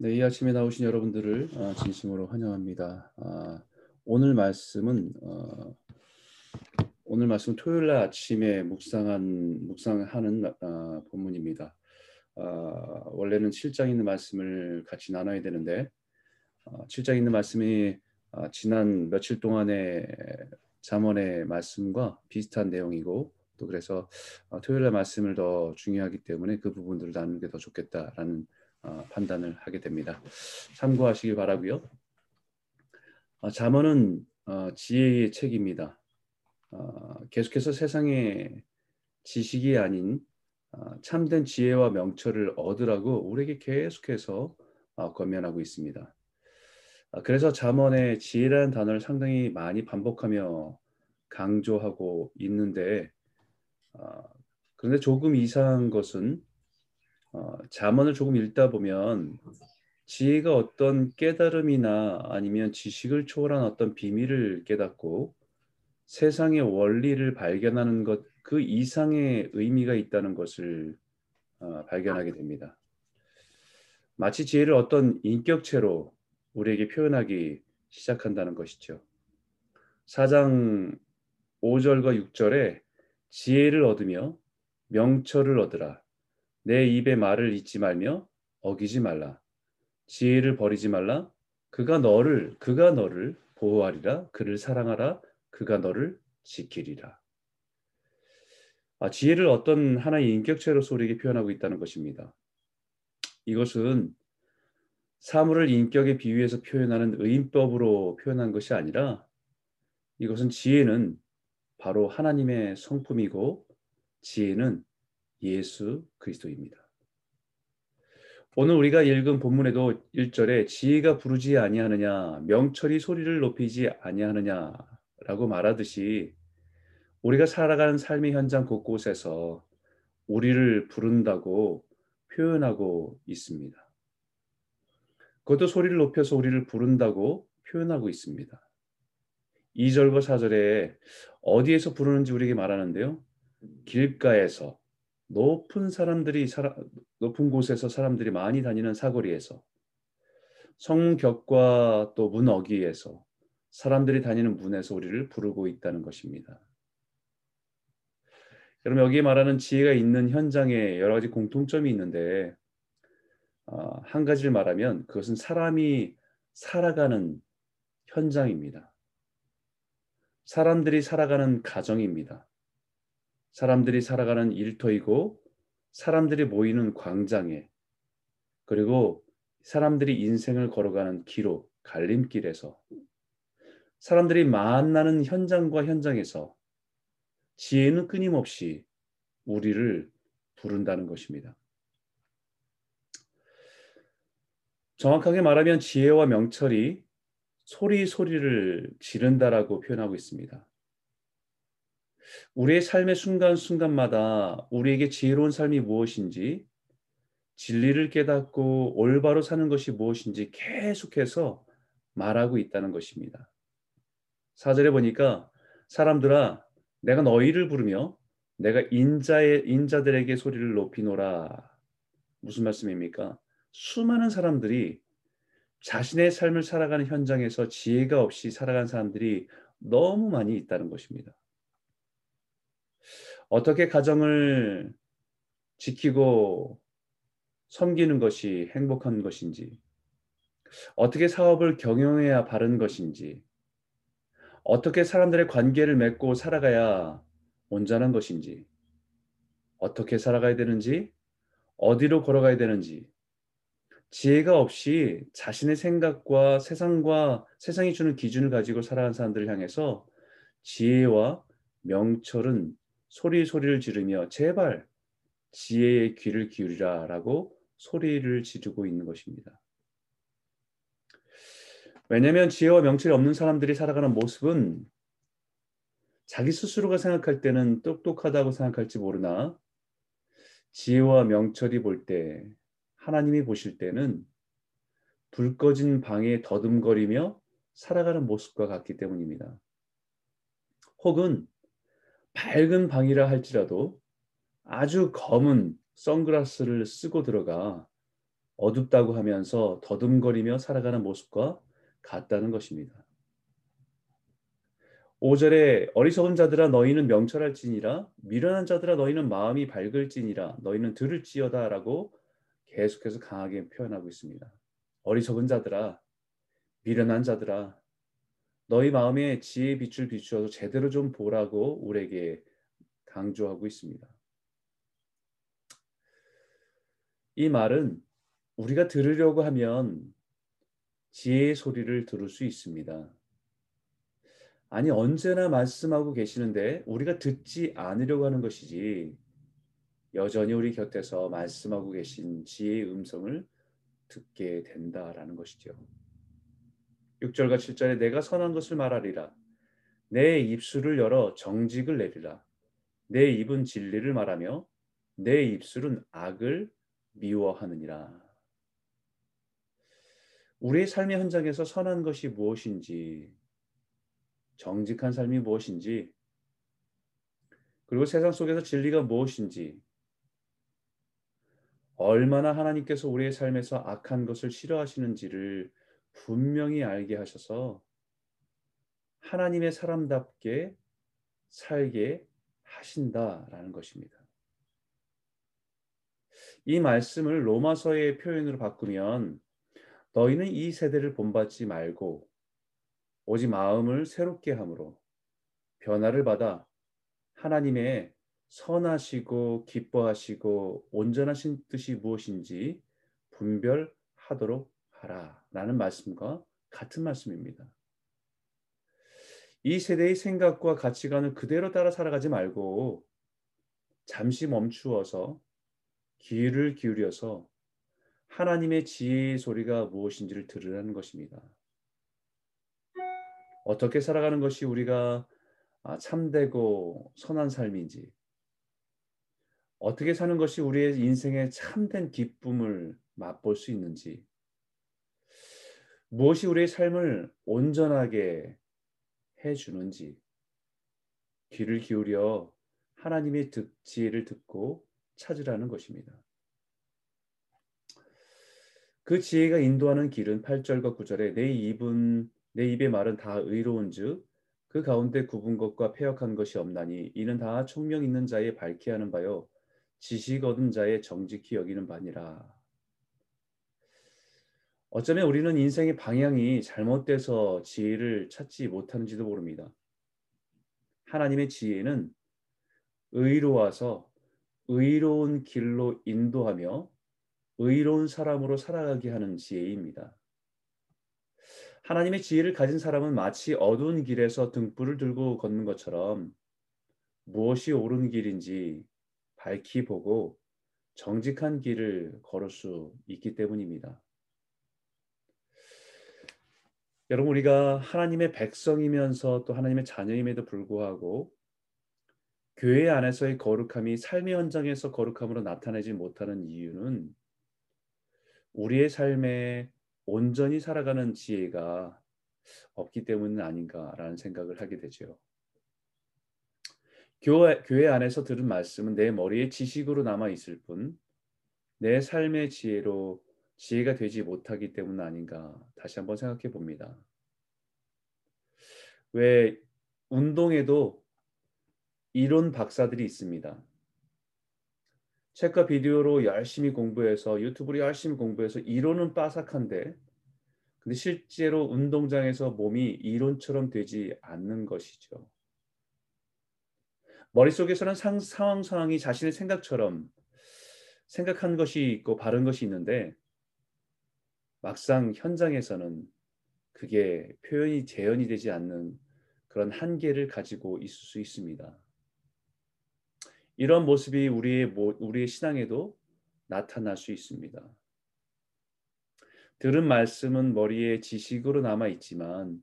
네, 이 아침에 나오신 여러분들을 어, 진심으로 환영합니다. 아, 오늘 말씀은 어, 오늘 말씀 토요일 날 아침에 묵상한 묵상하는 어, 본문입니다. 아, 원래는 7장 있는 말씀을 같이 나눠야 되는데 어, 7장 있는 말씀이 아, 지난 며칠 동안의 잠언의 말씀과 비슷한 내용이고 또 그래서 어, 토요일 날 말씀을 더 중요하기 때문에 그 부분들을 나누는 게 더 좋겠다라는 어, 판단을 하게 됩니다. 참고하시기 바라고요. 어, 잠언은 어, 지혜의 책입니다. 계속해서 세상의 지식이 아닌 참된 지혜와 명철을 얻으라고 우리에게 계속해서 권면하고 있습니다. 그래서 잠언의 지혜라는 단어를 상당히 많이 반복하며 강조하고 있는데 그런데 조금 이상한 것은 어, 자문을 조금 읽다 보면 지혜가 어떤 깨달음이나 아니면 지식을 초월한 어떤 비밀을 깨닫고 세상의 원리를 발견하는 것 그 이상의 의미가 있다는 것을 어, 발견하게 됩니다. 마치 지혜를 어떤 인격체로 우리에게 표현하기 시작한다는 것이죠. 4장 5절과 6절에 지혜를 얻으며 명철을 얻으라. 내 입의 말을 잊지 말며 어기지 말라. 지혜를 버리지 말라. 그가 너를 그가 너를 보호하리라. 그를 사랑하라. 그가 너를 지키리라. 아, 지혜를 어떤 하나의 인격체로서 우리에게 표현하고 있다는 것입니다. 이것은 사물을 인격에 비유해서 표현하는 의인법으로 표현한 것이 아니라 이것은 지혜는 바로 하나님의 성품이고 지혜는 예수 그리스도입니다. 오늘 우리가 읽은 본문에도 1절에 지혜가 부르지 아니하느냐 명철이 소리를 높이지 아니하느냐라고 말하듯이 우리가 살아가는 삶의 현장 곳곳에서 우리를 부른다고 표현하고 있습니다. 그것도 소리를 높여서 우리를 부른다고 표현하고 있습니다. 2절과 4절에 어디에서 부르는지 우리에게 말하는데요. 길가에서 높은 사람들이 살아, 높은 곳에서 사람들이 많이 다니는 사거리에서 성격과 또 문어기에서 사람들이 다니는 문에서 우리를 부르고 있다는 것입니다. 여러분 여기에 말하는 지혜가 있는 현장에 여러 가지 공통점이 있는데 어, 한 가지를 말하면 그것은 사람이 살아가는 현장입니다. 사람들이 살아가는 가정입니다. 사람들이 살아가는 일터이고 사람들이 모이는 광장에 그리고 사람들이 인생을 걸어가는 기로 갈림길에서 사람들이 만나는 현장과 현장에서 지혜는 끊임없이 우리를 부른다는 것입니다. 정확하게 말하면 지혜와 명철이 소리 소리를 지른다라고 표현하고 있습니다. 우리의 삶의 순간순간마다 우리에게 지혜로운 삶이 무엇인지 진리를 깨닫고 올바로 사는 것이 무엇인지 계속해서 말하고 있다는 것입니다. 사절에 보니까 사람들아 내가 너희를 부르며 내가 인자의 인자들에게 소리를 높이노라. 무슨 말씀입니까? 수많은 사람들이 자신의 삶을 살아가는 현장에서 지혜가 없이 살아가는 사람들이 너무 많이 있다는 것입니다. 어떻게 가정을 지키고 섬기는 것이 행복한 것인지, 어떻게 사업을 경영해야 바른 것인지, 어떻게 사람들의 관계를 맺고 살아가야 온전한 것인지, 어떻게 살아가야 되는지, 어디로 걸어가야 되는지, 지혜가 없이 자신의 생각과 세상과 세상이 주는 기준을 가지고 살아가는 사람들을 향해서 지혜와 명철은 소리 소리를 지르며 제발 지혜의 귀를 기울이라라고 소리를 지르고 있는 것입니다. 왜냐하면 지혜와 명철이 없는 사람들이 살아가는 모습은 자기 스스로가 생각할 때는 똑똑하다고 생각할지 모르나 지혜와 명철이 볼 때 하나님이 보실 때는 불 꺼진 방에 더듬거리며 살아가는 모습과 같기 때문입니다. 혹은 밝은 방이라 할지라도 아주 검은 선글라스를 쓰고 들어가 어둡다고 하면서 더듬거리며 살아가는 모습과 같다는 것입니다. 5절에 어리석은 자들아 너희는 명철할지니라 미련한 자들아 너희는 마음이 밝을지니라 너희는 들을지어다라고 계속해서 강하게 표현하고 있습니다. 어리석은 자들아 미련한 자들아 너희 마음에 지혜 빛을 비추어서 제대로 좀 보라고 우리에게 강조하고 있습니다. 이 말은 우리가 들으려고 하면 지혜의 소리를 들을 수 있습니다. 아니 언제나 말씀하고 계시는데 우리가 듣지 않으려고 하는 것이지 여전히 우리 곁에서 말씀하고 계신 지혜의 음성을 듣게 된다라는 것이죠. 6절과 7절에 내가 선한 것을 말하리라. 내 입술을 열어 정직을 내리라. 내 입은 진리를 말하며 내 입술은 악을 미워하느니라. 우리의 삶의 현장에서 선한 것이 무엇인지, 정직한 삶이 무엇인지, 그리고 세상 속에서 진리가 무엇인지, 얼마나 하나님께서 우리의 삶에서 악한 것을 싫어하시는지를 분명히 알게 하셔서 하나님의 사람답게 살게 하신다라는 것입니다. 이 말씀을 로마서의 표현으로 바꾸면 너희는 이 세대를 본받지 말고 오직 마음을 새롭게 함으로 변화를 받아 하나님의 선하시고 기뻐하시고 온전하신 뜻이 무엇인지 분별하도록 하라라는 말씀과 같은 말씀입니다. 이 세대의 생각과 가치관을 그대로 따라 살아가지 말고 잠시 멈추어서 귀를 기울여서 하나님의 지혜의 소리가 무엇인지를 들으라는 것입니다. 어떻게 살아가는 것이 우리가 아, 참되고 선한 삶인지, 어떻게 사는 것이 우리의 인생의 참된 기쁨을 맛볼 수 있는지, 무엇이 우리의 삶을 온전하게 해주는지, 귀를 기울여 하나님의 지혜를 듣고 찾으라는 것입니다. 그 지혜가 인도하는 길은 8절과 9절에 내 입은 내 입의 말은 다 의로운즉 그 가운데 굽은 것과 폐역한 것이 없나니 이는 다 총명 있는 자의 밝게 하는 바요 지식 얻은 자의 정직히 여기는 바니라. 어쩌면 우리는 인생의 방향이 잘못돼서 지혜를 찾지 못하는지도 모릅니다. 하나님의 지혜는 의로 와서 의로운 길로 인도하며 의로운 사람으로 살아가게 하는 지혜입니다. 하나님의 지혜를 가진 사람은 마치 어두운 길에서 등불을 들고 걷는 것처럼 무엇이 옳은 길인지 밝히 보고 정직한 길을 걸을 수 있기 때문입니다. 여러분 우리가 하나님의 백성이면서 또 하나님의 자녀임에도 불구하고 교회 안에서의 거룩함이 삶의 현장에서 거룩함으로 나타내지 못하는 이유는 우리의 삶에 온전히 살아가는 지혜가 없기 때문은 아닌가라는 생각을 하게 되죠. 교회, 교회 안에서 들은 말씀은 내 머리에 지식으로 남아 있을 뿐 내 삶의 지혜로 지혜가 되지 못하기 때문 아닌가 다시 한번 생각해 봅니다. 왜 운동에도 이론 박사들이 있습니다. 책과 비디오로 열심히 공부해서 유튜브로 열심히 공부해서 이론은 빠삭한데 근데 실제로 운동장에서 몸이 이론처럼 되지 않는 것이죠. 머릿속에서는 상, 상황 상황이 자신의 생각처럼 생각한 것이 있고 바른 것이 있는데 막상 현장에서는 그게 표현이 재현이 되지 않는 그런 한계를 가지고 있을 수 있습니다. 이런 모습이 우리의 우리의 신앙에도 나타날 수 있습니다. 들은 말씀은 머리에 지식으로 남아 있지만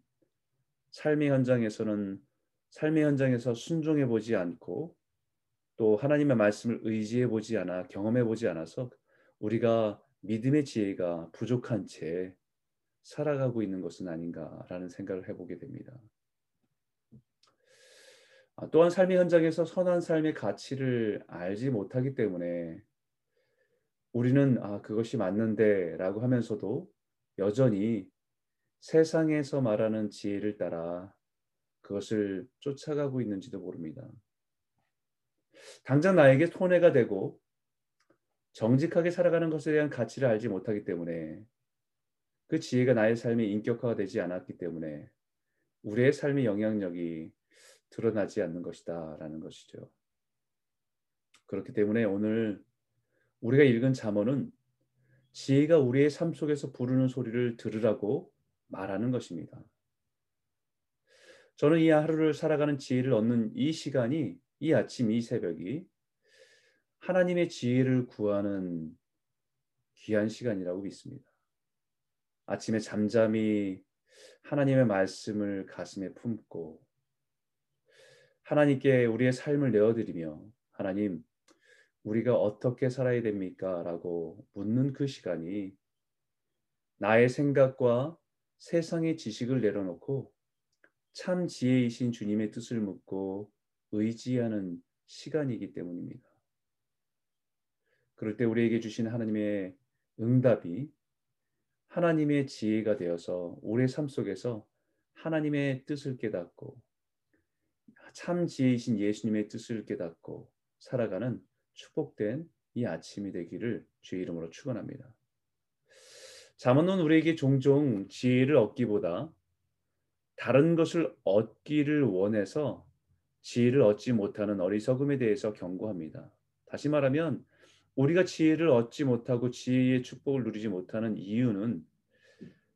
삶의 현장에서는 삶의 현장에서 순종해 보지 않고 또 하나님의 말씀을 의지해 보지 않아 경험해 보지 않아서 우리가 믿음의 지혜가 부족한 채 살아가고 있는 것은 아닌가라는 생각을 해보게 됩니다. 아, 또한 삶의 현장에서 선한 삶의 가치를 알지 못하기 때문에 우리는 아 그것이 맞는데라고 하면서도 여전히 세상에서 말하는 지혜를 따라 그것을 쫓아가고 있는지도 모릅니다. 당장 나에게 손해가 되고 정직하게 살아가는 것에 대한 가치를 알지 못하기 때문에 그 지혜가 나의 삶의 인격화가 되지 않았기 때문에 우리의 삶의 영향력이 드러나지 않는 것이다라는 것이죠. 그렇기 때문에 오늘 우리가 읽은 잠언은 지혜가 우리의 삶 속에서 부르는 소리를 들으라고 말하는 것입니다. 저는 이 하루를 살아가는 지혜를 얻는 이 시간이 이 아침 이 새벽이 하나님의 지혜를 구하는 귀한 시간이라고 믿습니다. 아침에 잠잠히 하나님의 말씀을 가슴에 품고 하나님께 우리의 삶을 내어드리며 하나님 우리가 어떻게 살아야 됩니까? 라고 묻는 그 시간이 나의 생각과 세상의 지식을 내려놓고 참 지혜이신 주님의 뜻을 묻고 의지하는 시간이기 때문입니다. 그럴 때 우리에게 주신 하나님의 응답이 하나님의 지혜가 되어서 우리의 삶 속에서 하나님의 뜻을 깨닫고 참 지혜이신 예수님의 뜻을 깨닫고 살아가는 축복된 이 아침이 되기를 주의 이름으로 축원합니다. 잠언은 우리에게 종종 지혜를 얻기보다 다른 것을 얻기를 원해서 지혜를 얻지 못하는 어리석음에 대해서 경고합니다. 다시 말하면 우리가 지혜를 얻지 못하고 지혜의 축복을 누리지 못하는 이유는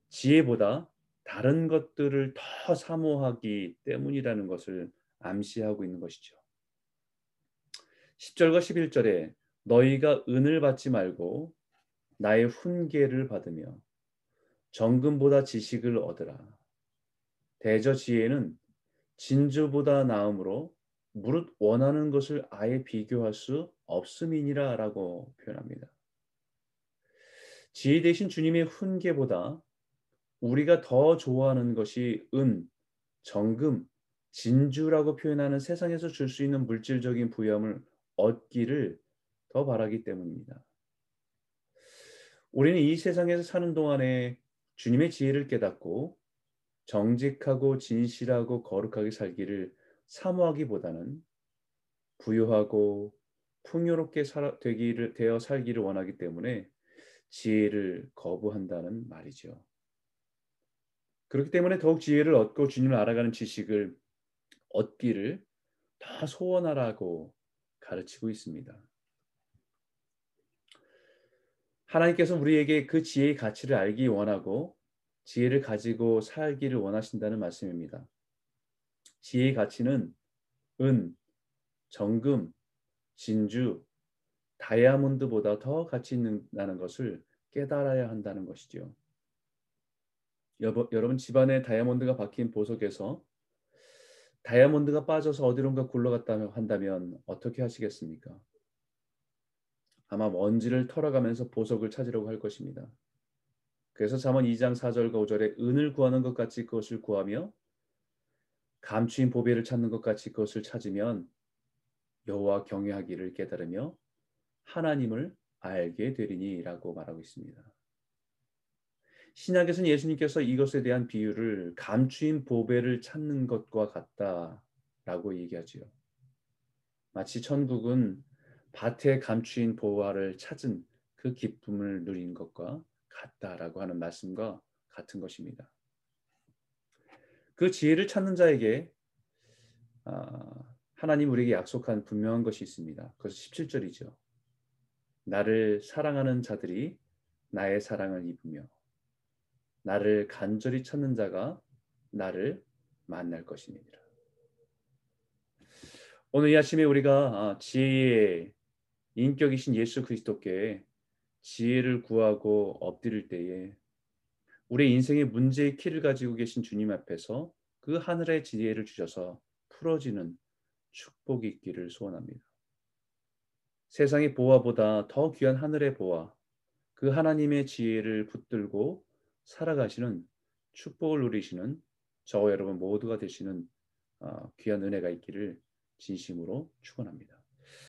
지혜보다 다른 것들을 더 사모하기 때문이라는 것을 암시하고 있는 것이죠. 10절과 11절에 너희가 은을 받지 말고 나의 훈계를 받으며 정금보다 지식을 얻으라. 대저 지혜는 진주보다 나음으로 무릇 원하는 것을 아예 비교할 수 없음이니라 라고 표현합니다. 지혜 대신 주님의 훈계보다 우리가 더 좋아하는 것이 은, 정금, 진주라고 표현하는 세상에서 줄 수 있는 물질적인 부여함을 얻기를 더 바라기 때문입니다. 우리는 이 세상에서 사는 동안에 주님의 지혜를 깨닫고 정직하고 진실하고 거룩하게 살기를 사모하기보다는 부유하고 풍요롭게 살아, 되기를 되어 살기를 원하기 때문에 지혜를 거부한다는 말이죠. 그렇기 때문에 더욱 지혜를 얻고 주님을 알아가는 지식을 얻기를 다 소원하라고 가르치고 있습니다. 하나님께서 우리에게 그 지혜의 가치를 알기 원하고 지혜를 가지고 살기를 원하신다는 말씀입니다. 지혜의 가치는 은, 정금, 진주, 다이아몬드보다 더 가치 있다는 것을 깨달아야 한다는 것이죠. 여러분 집안에 다이아몬드가 박힌 보석에서 다이아몬드가 빠져서 어디론가 굴러갔다 한다면 어떻게 하시겠습니까? 아마 먼지를 털어가면서 보석을 찾으려고 할 것입니다. 그래서 잠언 2장 4절과 5절에 은을 구하는 것 같이 그것을 구하며 감추인 보배를 찾는 것 같이 그것을 찾으면 여호와 경외하기를 깨달으며 하나님을 알게 되리니라고 말하고 있습니다. 신약에서는 예수님께서 이것에 대한 비유를 감추인 보배를 찾는 것과 같다라고 얘기하지요. 마치 천국은 밭에 감추인 보화를 찾은 그 기쁨을 누린 것과 같다라고 하는 말씀과 같은 것입니다. 그 지혜를 찾는 자에게 아, 하나님 우리에게 약속한 분명한 것이 있습니다. 그것은 17절이죠. 나를 사랑하는 자들이 나의 사랑을 입으며 나를 간절히 찾는 자가 나를 만날 것이니라. 오늘 이 아침에 우리가 아, 지혜의 인격이신 예수 그리스도께 지혜를 구하고 엎드릴 때에 우리 인생의 문제의 키를 가지고 계신 주님 앞에서 그 하늘의 지혜를 주셔서 풀어지는 축복이 있기를 소원합니다. 세상의 보화보다 더 귀한 하늘의 보화, 그 하나님의 지혜를 붙들고 살아가시는 축복을 누리시는 저와 여러분 모두가 되시는 어, 귀한 은혜가 있기를 진심으로 축원합니다.